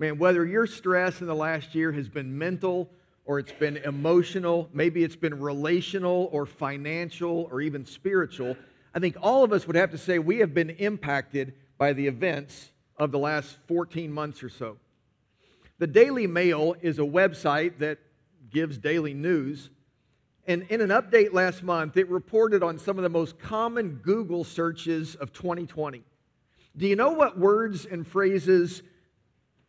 Man, whether your stress in the last year has been mental or it's been emotional, maybe it's been relational or financial or even spiritual, I think all of us would have to say we have been impacted by the events of the last 14 months or so. The Daily Mail is a website that gives daily news. And in an update last month, it reported on some of the most common Google searches of 2020. Do you know what words and phrases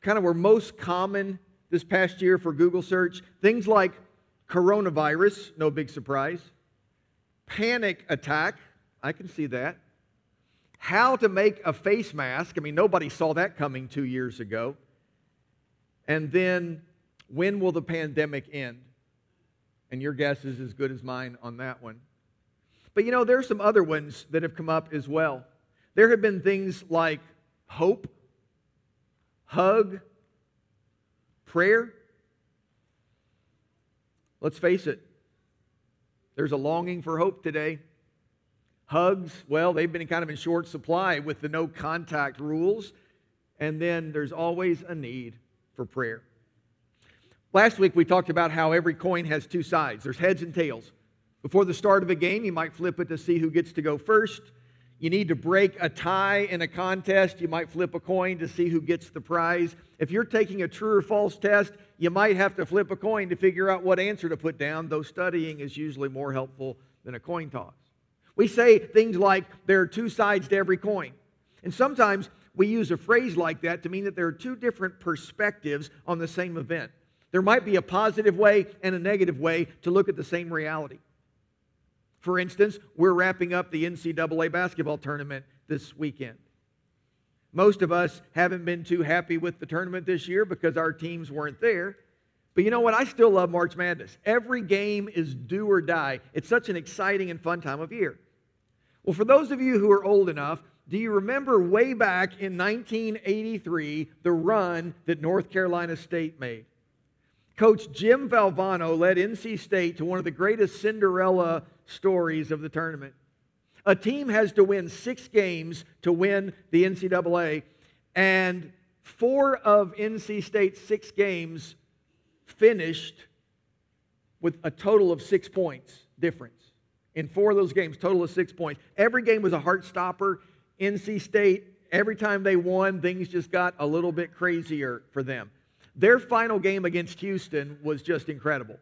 kind of were most common this past year for Google search? Things like coronavirus, no big surprise. Panic attack, I can see that. How to make a face mask, I mean, nobody saw that coming two years ago. And then, when will the pandemic end? And your guess is as good as mine on that one. But you know, there are some other ones that have come up as well. There have been things like hope, hug, prayer. Let's face it, there's a longing for hope today. Hugs, well, they've been kind of in short supply with the no contact rules. And then there's always a need for prayer. Last week we talked about how every coin has two sides there's heads and tails. Before the start of a game, you might flip it to see who gets to go first. You need to break a tie in a contest, you might flip a coin to see who gets the prize. If you're taking a true or false test, you might have to flip a coin to figure out what answer to put down, though studying is usually more helpful than a coin toss. We say things like there are two sides to every coin. And sometimes we use a phrase like that to mean that there are two different perspectives on the same event. There might be a positive way and a negative way to look at the same reality. For instance, we're wrapping up the NCAA basketball tournament this weekend. Most of us haven't been too happy with the tournament this year because our teams weren't there. But you know what? I still love March Madness. Every game is do or die. It's such an exciting and fun time of year. Well, for those of you who are old enough, do you remember way back in 1983 the run that North Carolina State made? Coach Jim Valvano led NC State to one of the greatest Cinderella stories of the tournament. A team has to win six games to win the NCAA, and four of NC State's six games finished with a total of six points difference. In four of those games, total of six points. Every game was a heart stopper. NC State, every time they won, things just got a little bit crazier for them. Their final game against Houston was just incredible.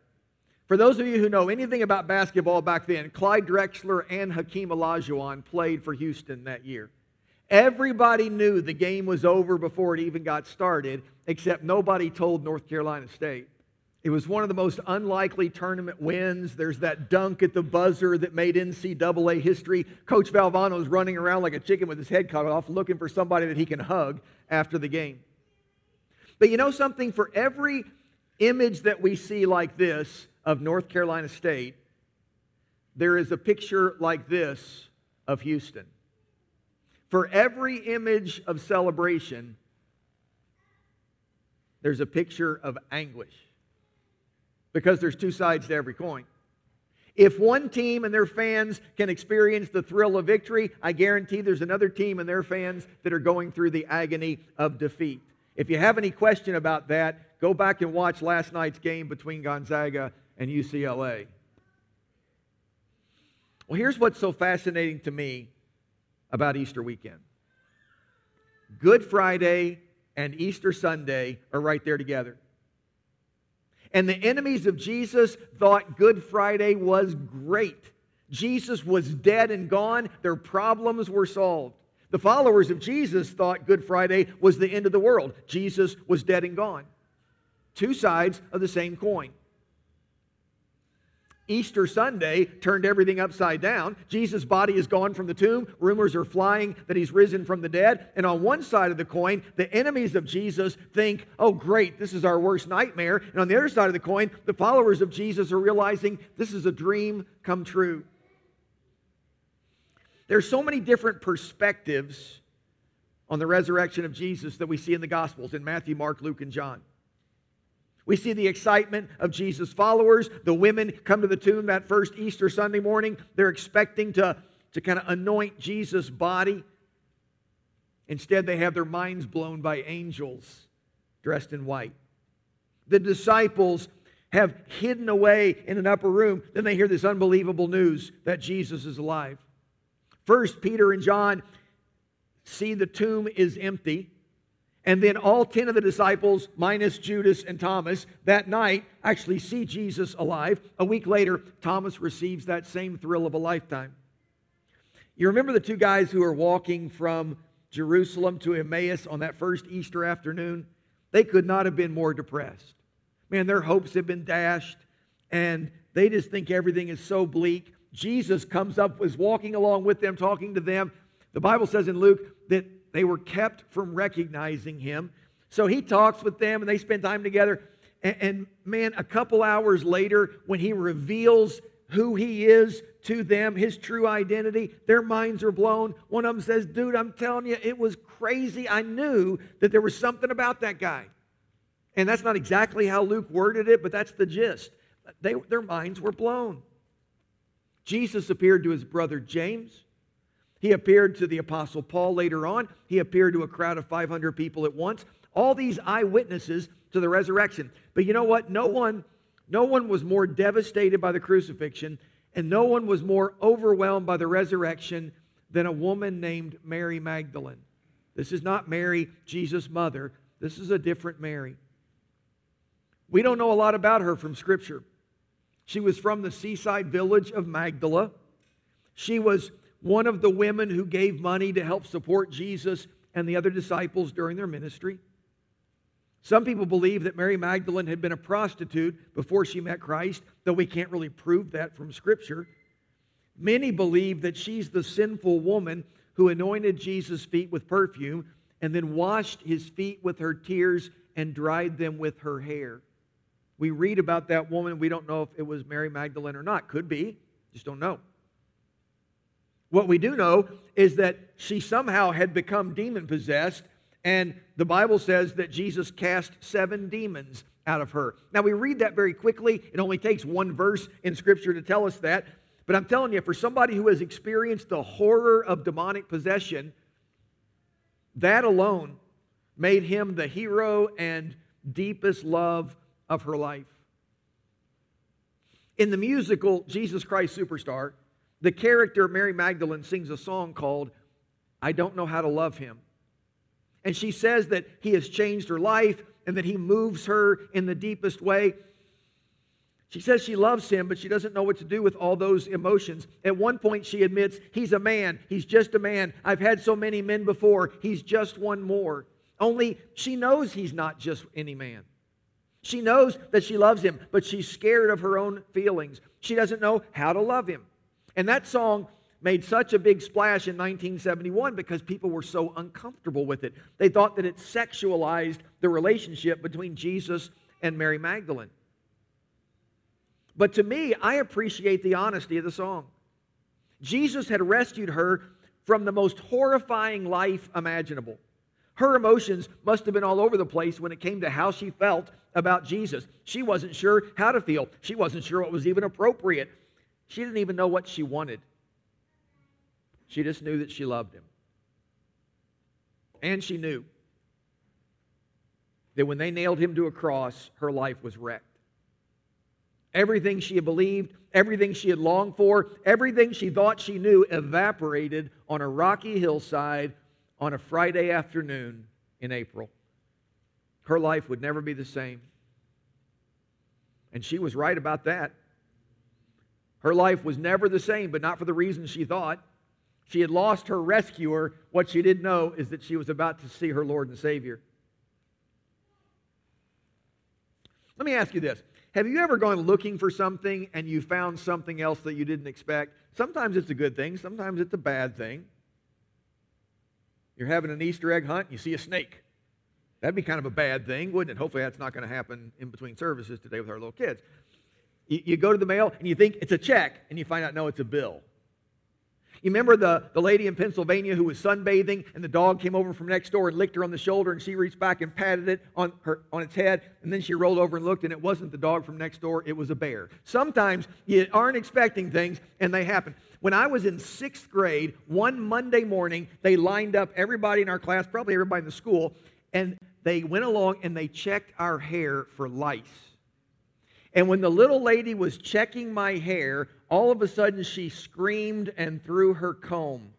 For those of you who know anything about basketball back then, Clyde Drexler and Hakeem Olajuwon played for Houston that year. Everybody knew the game was over before it even got started, except nobody told North Carolina State. It was one of the most unlikely tournament wins. There's that dunk at the buzzer that made NCAA history. Coach Valvano's running around like a chicken with his head cut off, looking for somebody that he can hug after the game. But you know something? For every image that we see like this of North Carolina State, there is a picture like this of Houston. For every image of celebration, there's a picture of anguish because there's two sides to every coin. If one team and their fans can experience the thrill of victory, I guarantee there's another team and their fans that are going through the agony of defeat. If you have any question about that, go back and watch last night's game between Gonzaga and UCLA. Well, here's what's so fascinating to me about Easter weekend Good Friday and Easter Sunday are right there together. And the enemies of Jesus thought Good Friday was great. Jesus was dead and gone, their problems were solved. The followers of Jesus thought Good Friday was the end of the world. Jesus was dead and gone. Two sides of the same coin. Easter Sunday turned everything upside down. Jesus' body is gone from the tomb. Rumors are flying that he's risen from the dead. And on one side of the coin, the enemies of Jesus think, oh, great, this is our worst nightmare. And on the other side of the coin, the followers of Jesus are realizing this is a dream come true. There's so many different perspectives on the resurrection of Jesus that we see in the Gospels in Matthew, Mark, Luke, and John. We see the excitement of Jesus' followers. The women come to the tomb that first Easter Sunday morning. They're expecting to, to kind of anoint Jesus' body. Instead, they have their minds blown by angels dressed in white. The disciples have hidden away in an upper room. Then they hear this unbelievable news that Jesus is alive. First, Peter and John see the tomb is empty. And then all 10 of the disciples, minus Judas and Thomas, that night actually see Jesus alive. A week later, Thomas receives that same thrill of a lifetime. You remember the two guys who are walking from Jerusalem to Emmaus on that first Easter afternoon? They could not have been more depressed. Man, their hopes have been dashed, and they just think everything is so bleak. Jesus comes up, was walking along with them, talking to them. The Bible says in Luke that they were kept from recognizing him. So he talks with them, and they spend time together. And, and man, a couple hours later, when he reveals who he is to them, his true identity, their minds are blown. One of them says, Dude, I'm telling you, it was crazy. I knew that there was something about that guy. And that's not exactly how Luke worded it, but that's the gist. They, their minds were blown. Jesus appeared to his brother James. He appeared to the Apostle Paul later on. He appeared to a crowd of 500 people at once. All these eyewitnesses to the resurrection. But you know what? No one, no one was more devastated by the crucifixion, and no one was more overwhelmed by the resurrection than a woman named Mary Magdalene. This is not Mary, Jesus' mother. This is a different Mary. We don't know a lot about her from Scripture. She was from the seaside village of Magdala. She was one of the women who gave money to help support Jesus and the other disciples during their ministry. Some people believe that Mary Magdalene had been a prostitute before she met Christ, though we can't really prove that from Scripture. Many believe that she's the sinful woman who anointed Jesus' feet with perfume and then washed his feet with her tears and dried them with her hair. We read about that woman. We don't know if it was Mary Magdalene or not. Could be. Just don't know. What we do know is that she somehow had become demon possessed, and the Bible says that Jesus cast seven demons out of her. Now, we read that very quickly. It only takes one verse in Scripture to tell us that. But I'm telling you, for somebody who has experienced the horror of demonic possession, that alone made him the hero and deepest love of her life. In the musical Jesus Christ Superstar, the character Mary Magdalene sings a song called I Don't Know How to Love Him. And she says that he has changed her life and that he moves her in the deepest way. She says she loves him, but she doesn't know what to do with all those emotions. At one point, she admits, He's a man. He's just a man. I've had so many men before. He's just one more. Only she knows he's not just any man. She knows that she loves him, but she's scared of her own feelings. She doesn't know how to love him. And that song made such a big splash in 1971 because people were so uncomfortable with it. They thought that it sexualized the relationship between Jesus and Mary Magdalene. But to me, I appreciate the honesty of the song. Jesus had rescued her from the most horrifying life imaginable. Her emotions must have been all over the place when it came to how she felt about Jesus. She wasn't sure how to feel, she wasn't sure what was even appropriate. She didn't even know what she wanted. She just knew that she loved him. And she knew that when they nailed him to a cross, her life was wrecked. Everything she had believed, everything she had longed for, everything she thought she knew evaporated on a rocky hillside on a Friday afternoon in April. Her life would never be the same. And she was right about that. Her life was never the same, but not for the reasons she thought. She had lost her rescuer. What she didn't know is that she was about to see her Lord and Savior. Let me ask you this Have you ever gone looking for something and you found something else that you didn't expect? Sometimes it's a good thing, sometimes it's a bad thing. You're having an Easter egg hunt, and you see a snake. That'd be kind of a bad thing, wouldn't it? Hopefully, that's not going to happen in between services today with our little kids. You, you go to the mail and you think it's a check, and you find out, no, it's a bill. You remember the, the lady in Pennsylvania who was sunbathing and the dog came over from next door and licked her on the shoulder and she reached back and patted it on, her, on its head and then she rolled over and looked and it wasn't the dog from next door, it was a bear. Sometimes you aren't expecting things and they happen. When I was in sixth grade, one Monday morning, they lined up everybody in our class, probably everybody in the school, and they went along and they checked our hair for lice. And when the little lady was checking my hair, all of a sudden she screamed and threw her comb.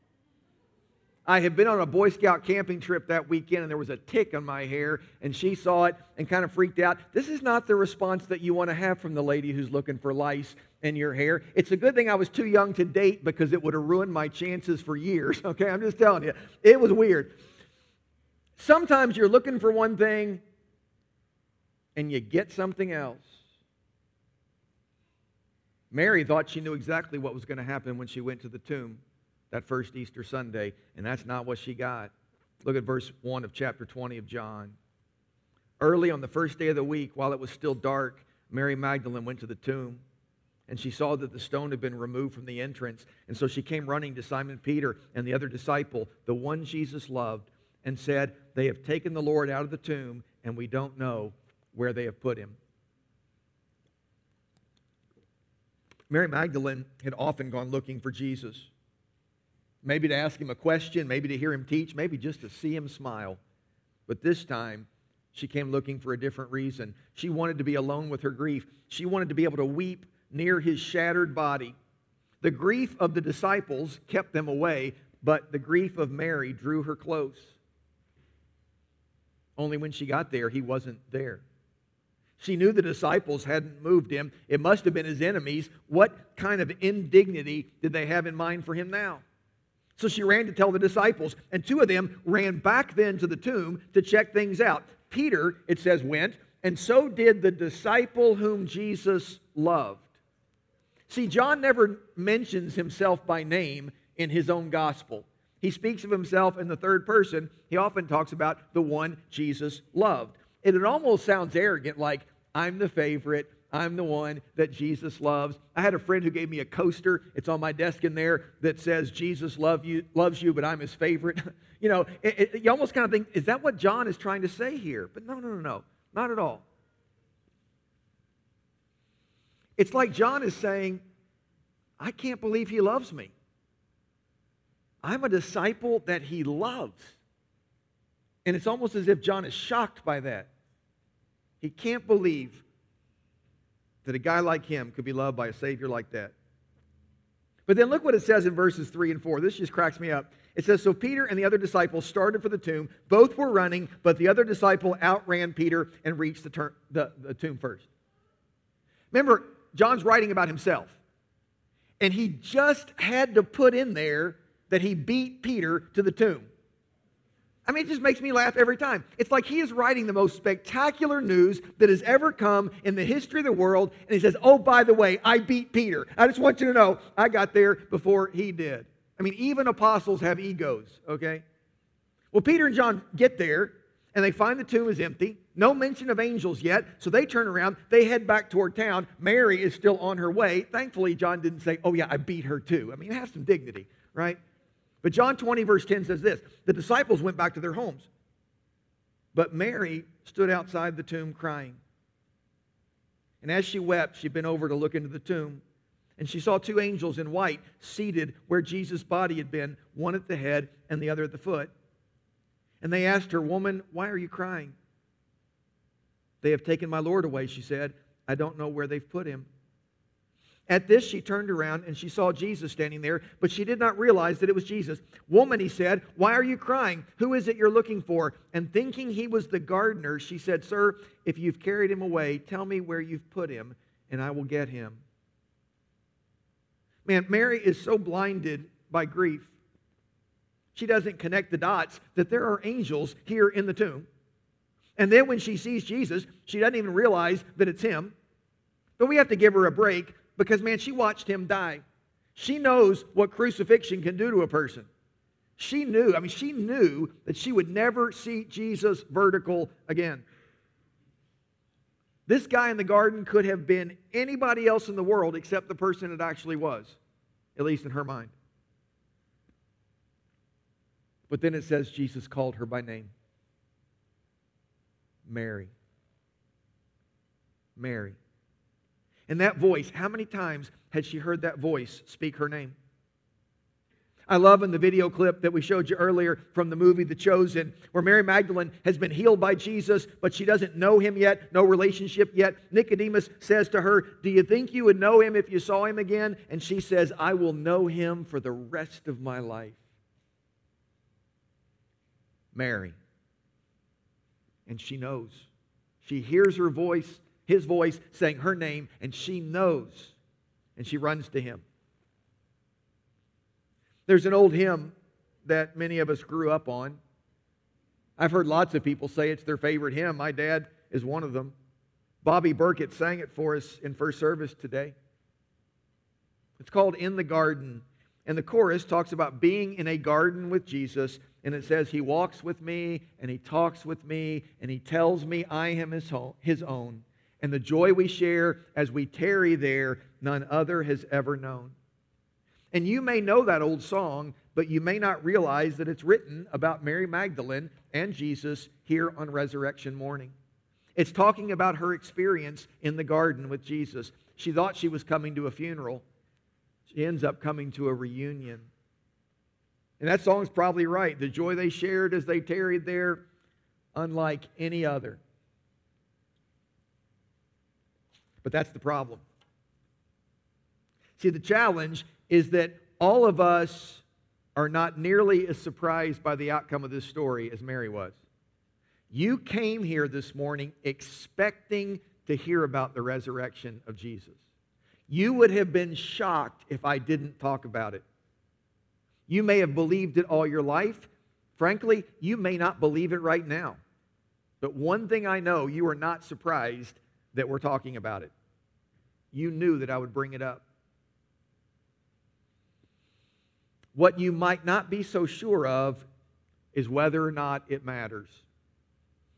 I had been on a Boy Scout camping trip that weekend and there was a tick on my hair, and she saw it and kind of freaked out. This is not the response that you want to have from the lady who's looking for lice in your hair. It's a good thing I was too young to date because it would have ruined my chances for years. Okay, I'm just telling you. It was weird. Sometimes you're looking for one thing and you get something else. Mary thought she knew exactly what was going to happen when she went to the tomb that first Easter Sunday, and that's not what she got. Look at verse 1 of chapter 20 of John. Early on the first day of the week, while it was still dark, Mary Magdalene went to the tomb, and she saw that the stone had been removed from the entrance. And so she came running to Simon Peter and the other disciple, the one Jesus loved, and said, They have taken the Lord out of the tomb, and we don't know where they have put him. Mary Magdalene had often gone looking for Jesus. Maybe to ask him a question, maybe to hear him teach, maybe just to see him smile. But this time, she came looking for a different reason. She wanted to be alone with her grief. She wanted to be able to weep near his shattered body. The grief of the disciples kept them away, but the grief of Mary drew her close. Only when she got there, he wasn't there. She knew the disciples hadn't moved him. It must have been his enemies. What kind of indignity did they have in mind for him now? So she ran to tell the disciples, and two of them ran back then to the tomb to check things out. Peter, it says, went, and so did the disciple whom Jesus loved. See, John never mentions himself by name in his own gospel. He speaks of himself in the third person. He often talks about the one Jesus loved. And it almost sounds arrogant, like, I'm the favorite, I'm the one that Jesus loves. I had a friend who gave me a coaster. It's on my desk in there that says, Jesus love you, loves you, but I'm his favorite. you know, it, it, you almost kind of think, is that what John is trying to say here? But no, no, no, no, not at all. It's like John is saying, I can't believe he loves me. I'm a disciple that he loves. And it's almost as if John is shocked by that. He can't believe that a guy like him could be loved by a Savior like that. But then look what it says in verses 3 and 4. This just cracks me up. It says, So Peter and the other disciple started for the tomb. Both were running, but the other disciple outran Peter and reached the, ter- the, the tomb first. Remember, John's writing about himself. And he just had to put in there that he beat Peter to the tomb. I mean, it just makes me laugh every time. It's like he is writing the most spectacular news that has ever come in the history of the world, and he says, Oh, by the way, I beat Peter. I just want you to know I got there before he did. I mean, even apostles have egos, okay? Well, Peter and John get there, and they find the tomb is empty. No mention of angels yet, so they turn around. They head back toward town. Mary is still on her way. Thankfully, John didn't say, Oh, yeah, I beat her too. I mean, have some dignity, right? But John 20, verse 10 says this The disciples went back to their homes, but Mary stood outside the tomb crying. And as she wept, she bent over to look into the tomb. And she saw two angels in white seated where Jesus' body had been, one at the head and the other at the foot. And they asked her, Woman, why are you crying? They have taken my Lord away, she said. I don't know where they've put him. At this, she turned around and she saw Jesus standing there, but she did not realize that it was Jesus. Woman, he said, why are you crying? Who is it you're looking for? And thinking he was the gardener, she said, Sir, if you've carried him away, tell me where you've put him, and I will get him. Man, Mary is so blinded by grief. She doesn't connect the dots that there are angels here in the tomb. And then when she sees Jesus, she doesn't even realize that it's him. But we have to give her a break because, man, she watched him die. She knows what crucifixion can do to a person. She knew, I mean, she knew that she would never see Jesus vertical again. This guy in the garden could have been anybody else in the world except the person it actually was, at least in her mind. But then it says Jesus called her by name Mary. Mary. And that voice, how many times had she heard that voice speak her name? I love in the video clip that we showed you earlier from the movie The Chosen, where Mary Magdalene has been healed by Jesus, but she doesn't know him yet, no relationship yet. Nicodemus says to her, Do you think you would know him if you saw him again? And she says, I will know him for the rest of my life. Mary. And she knows. She hears her voice, his voice saying her name, and she knows. And she runs to him. There's an old hymn that many of us grew up on. I've heard lots of people say it's their favorite hymn. My dad is one of them. Bobby Burkett sang it for us in first service today. It's called In the Garden. And the chorus talks about being in a garden with Jesus. And it says, He walks with me, and He talks with me, and He tells me I am His, own. And the joy we share as we tarry there, none other has ever known. And you may know that old song, but you may not realize that it's written about Mary Magdalene and Jesus here on resurrection morning. It's talking about her experience in the garden with Jesus. She thought she was coming to a funeral. She ends up coming to a reunion. And that song's probably right. The joy they shared as they tarried there, unlike any other. But that's the problem. See, the challenge is that all of us are not nearly as surprised by the outcome of this story as Mary was. You came here this morning expecting to hear about the resurrection of Jesus. You would have been shocked if I didn't talk about it. You may have believed it all your life. Frankly, you may not believe it right now. But one thing I know, you are not surprised that we're talking about it. You knew that I would bring it up. What you might not be so sure of is whether or not it matters.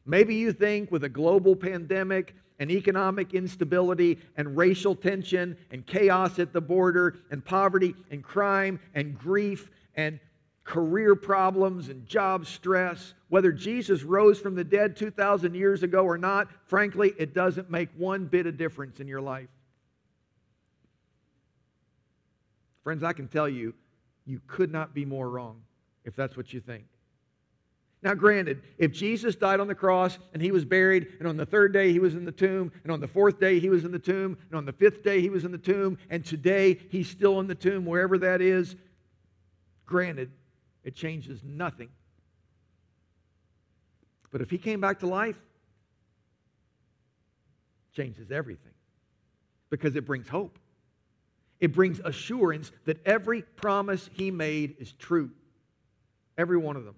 Maybe you think with a global pandemic and economic instability and racial tension and chaos at the border and poverty and crime and grief and career problems and job stress, whether Jesus rose from the dead 2,000 years ago or not, frankly, it doesn't make one bit of difference in your life. Friends, I can tell you, you could not be more wrong if that's what you think. Now, granted, if Jesus died on the cross and he was buried, and on the third day he was in the tomb, and on the fourth day he was in the tomb, and on the fifth day he was in the tomb, and today he's still in the tomb, wherever that is, granted, it changes nothing. But if he came back to life, changes everything because it brings hope. It brings assurance that every promise he made is true. Every one of them.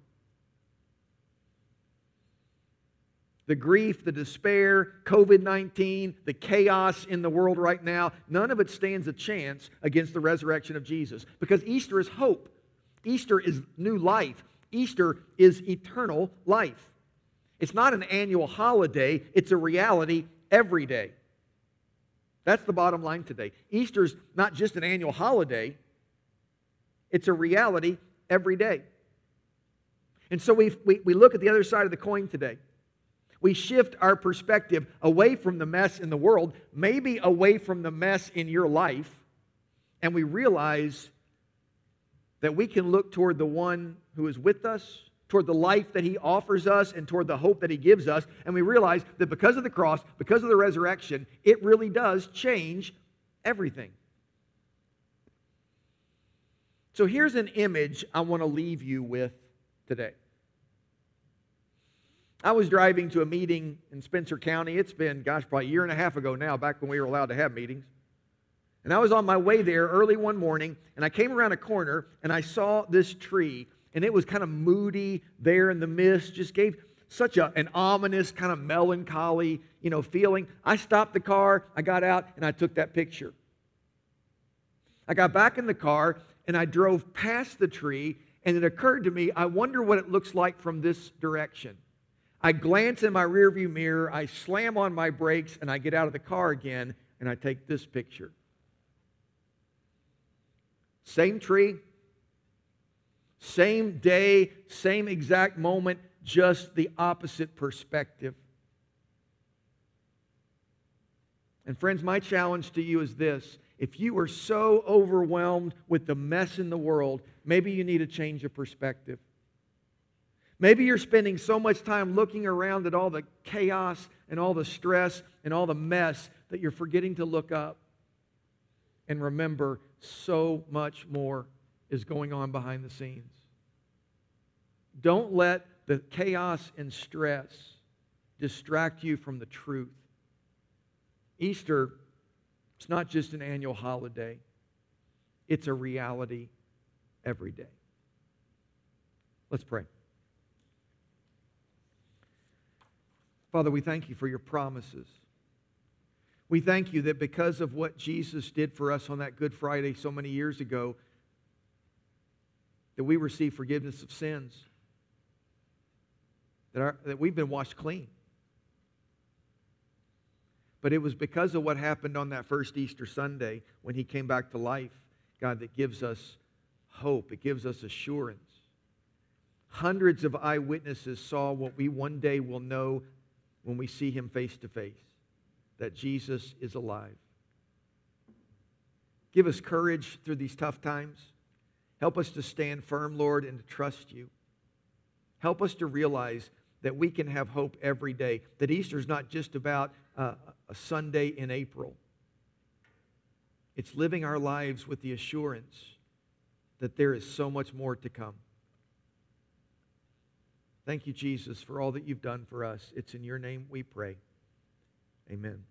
The grief, the despair, COVID 19, the chaos in the world right now, none of it stands a chance against the resurrection of Jesus because Easter is hope. Easter is new life. Easter is eternal life. It's not an annual holiday, it's a reality every day. That's the bottom line today. Easter's not just an annual holiday, it's a reality every day. And so we, we, we look at the other side of the coin today. We shift our perspective away from the mess in the world, maybe away from the mess in your life, and we realize that we can look toward the one who is with us, toward the life that he offers us and toward the hope that he gives us. And we realize that because of the cross, because of the resurrection, it really does change everything. So here's an image I want to leave you with today. I was driving to a meeting in Spencer County. It's been, gosh, probably a year and a half ago now, back when we were allowed to have meetings. And I was on my way there early one morning, and I came around a corner and I saw this tree and it was kind of moody there in the mist, just gave such a, an ominous kind of melancholy, you know, feeling. I stopped the car, I got out, and I took that picture. I got back in the car and I drove past the tree, and it occurred to me, I wonder what it looks like from this direction. I glance in my rearview mirror, I slam on my brakes, and I get out of the car again, and I take this picture. Same tree, same day, same exact moment, just the opposite perspective. And friends, my challenge to you is this. If you are so overwhelmed with the mess in the world, maybe you need a change of perspective. Maybe you're spending so much time looking around at all the chaos and all the stress and all the mess that you're forgetting to look up and remember so much more is going on behind the scenes. Don't let the chaos and stress distract you from the truth. Easter, it's not just an annual holiday, it's a reality every day. Let's pray. Father, we thank you for your promises. We thank you that because of what Jesus did for us on that Good Friday so many years ago, that we receive forgiveness of sins, that, our, that we've been washed clean. But it was because of what happened on that first Easter Sunday when he came back to life, God, that gives us hope. It gives us assurance. Hundreds of eyewitnesses saw what we one day will know when we see him face to face that Jesus is alive. Give us courage through these tough times. Help us to stand firm, Lord, and to trust you. Help us to realize that we can have hope every day, that Easter is not just about uh, a Sunday in April. It's living our lives with the assurance that there is so much more to come. Thank you, Jesus, for all that you've done for us. It's in your name we pray. Amen.